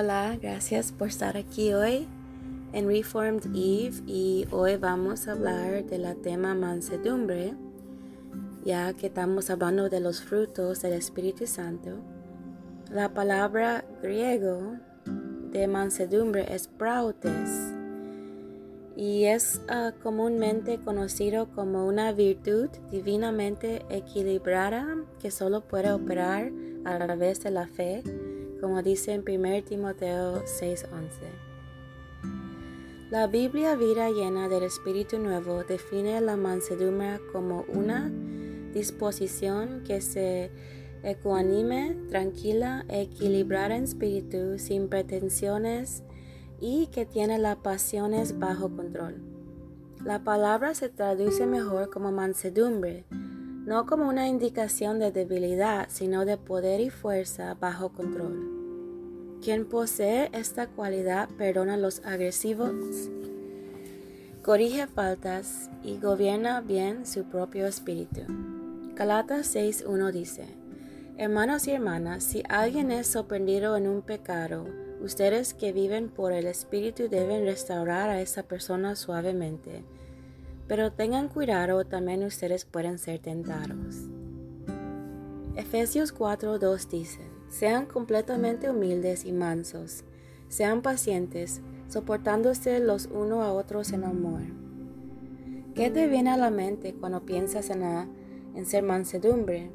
Hola, gracias por estar aquí hoy en Reformed Eve y hoy vamos a hablar de la tema mansedumbre, ya que estamos hablando de los frutos del Espíritu Santo. La palabra griego de mansedumbre es prautes y es ah, comúnmente conocido como una virtud divinamente equilibrada que solo puede operar a través de la fe, como dice en 1 Timoteo 6:11. La Biblia Vida llena del Espíritu Nuevo define la mansedumbre como una disposición que se ecuanime, tranquila, equilibrada en espíritu, sin pretensiones, y que tiene las pasiones bajo control. La palabra se traduce mejor como mansedumbre, no como una indicación de debilidad, sino de poder y fuerza bajo control. Quien posee esta cualidad perdona a los agresivos, corrige faltas y gobierna bien su propio espíritu. Galatas 6.1 dice, Hermanos y hermanas, si alguien es sorprendido en un pecado, Ustedes que viven por el Espíritu deben restaurar a esa persona suavemente, pero tengan cuidado, también ustedes pueden ser tentados. Efesios 4:2 dice, sean completamente humildes y mansos, sean pacientes, soportándose los unos a otros en amor. ¿Qué te viene a la mente cuando piensas en, en ser mansedumbre?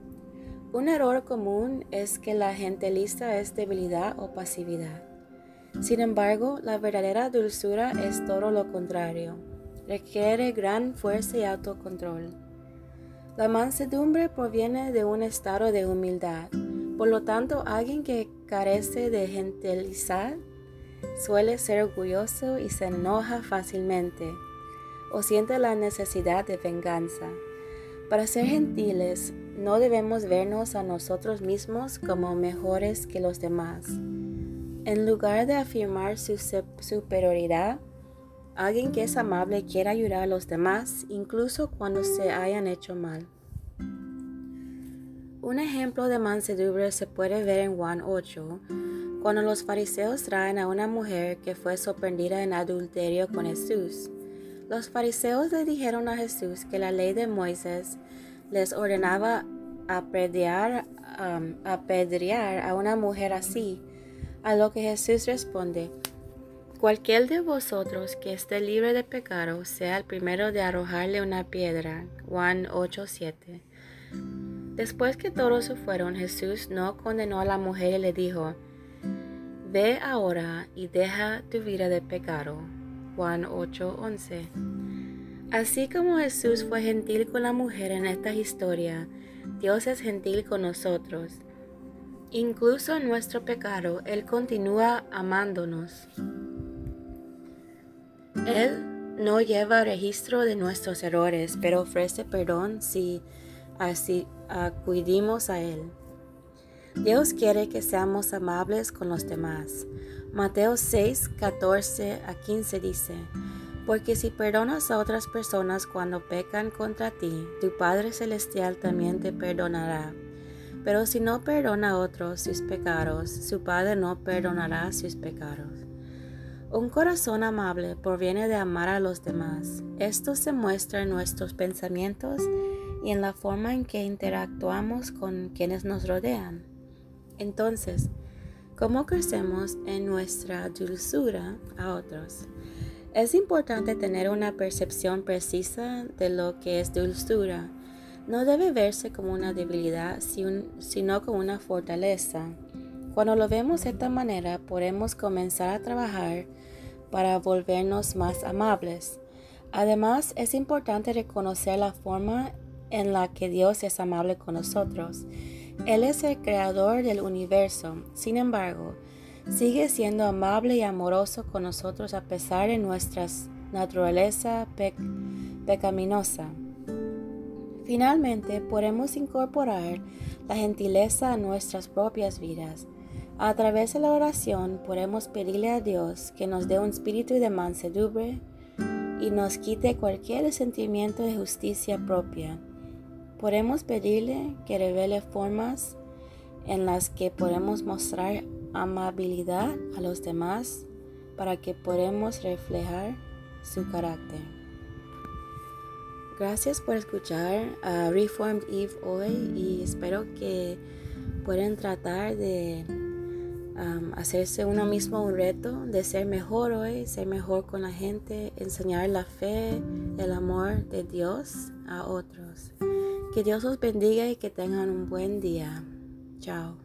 Un error común es que la gente lista es debilidad o pasividad. Sin embargo, la verdadera dulzura es todo lo contrario. Requiere gran fuerza y autocontrol. La mansedumbre proviene de un estado de humildad. Por lo tanto, alguien que carece de gentilidad suele ser orgulloso y se enoja fácilmente o siente la necesidad de venganza. Para ser gentiles, no debemos vernos a nosotros mismos como mejores que los demás. En lugar de afirmar su superioridad, alguien que es amable quiere ayudar a los demás incluso cuando se hayan hecho mal. Un ejemplo de mansedumbre se puede ver en Juan 8, cuando los fariseos traen a una mujer que fue sorprendida en adulterio con Jesús. Los fariseos le dijeron a Jesús que la ley de Moisés les ordenaba apedrear, um, apedrear a una mujer así a lo que Jesús responde, Cualquier de vosotros que esté libre de pecado sea el primero de arrojarle una piedra. Juan 8:7. Después que todos se fueron, Jesús no condenó a la mujer y le dijo, Ve ahora y deja tu vida de pecado. Juan 8:11. Así como Jesús fue gentil con la mujer en esta historia, Dios es gentil con nosotros. Incluso en nuestro pecado, Él continúa amándonos. Él no lleva registro de nuestros errores, pero ofrece perdón si así acudimos a Él. Dios quiere que seamos amables con los demás. Mateo 6, 14 a 15 dice, Porque si perdonas a otras personas cuando pecan contra ti, tu Padre Celestial también te perdonará. Pero si no perdona a otros sus pecados, su Padre no perdonará sus pecados. Un corazón amable proviene de amar a los demás. Esto se muestra en nuestros pensamientos y en la forma en que interactuamos con quienes nos rodean. Entonces, ¿cómo crecemos en nuestra dulzura a otros? Es importante tener una percepción precisa de lo que es dulzura no debe verse como una debilidad, sino como una fortaleza. Cuando lo vemos de esta manera, podemos comenzar a trabajar para volvernos más amables. Además, es importante reconocer la forma en la que Dios es amable con nosotros. Él es el creador del universo. Sin embargo, sigue siendo amable y amoroso con nosotros a pesar de nuestra naturaleza pecaminosa. Finalmente, podemos incorporar la gentileza a nuestras propias vidas. A través de la oración podemos pedirle a Dios que nos dé un espíritu de mansedumbre y nos quite cualquier sentimiento de justicia propia. Podemos pedirle que revele formas en las que podemos mostrar amabilidad a los demás para que podamos reflejar su carácter. Gracias por escuchar a Reformed Eve hoy y espero que puedan tratar de hacerse uno mismo un reto de ser mejor hoy, ser mejor con la gente, enseñar la fe, el amor de Dios a otros. Que Dios los bendiga y que tengan un buen día. Chao.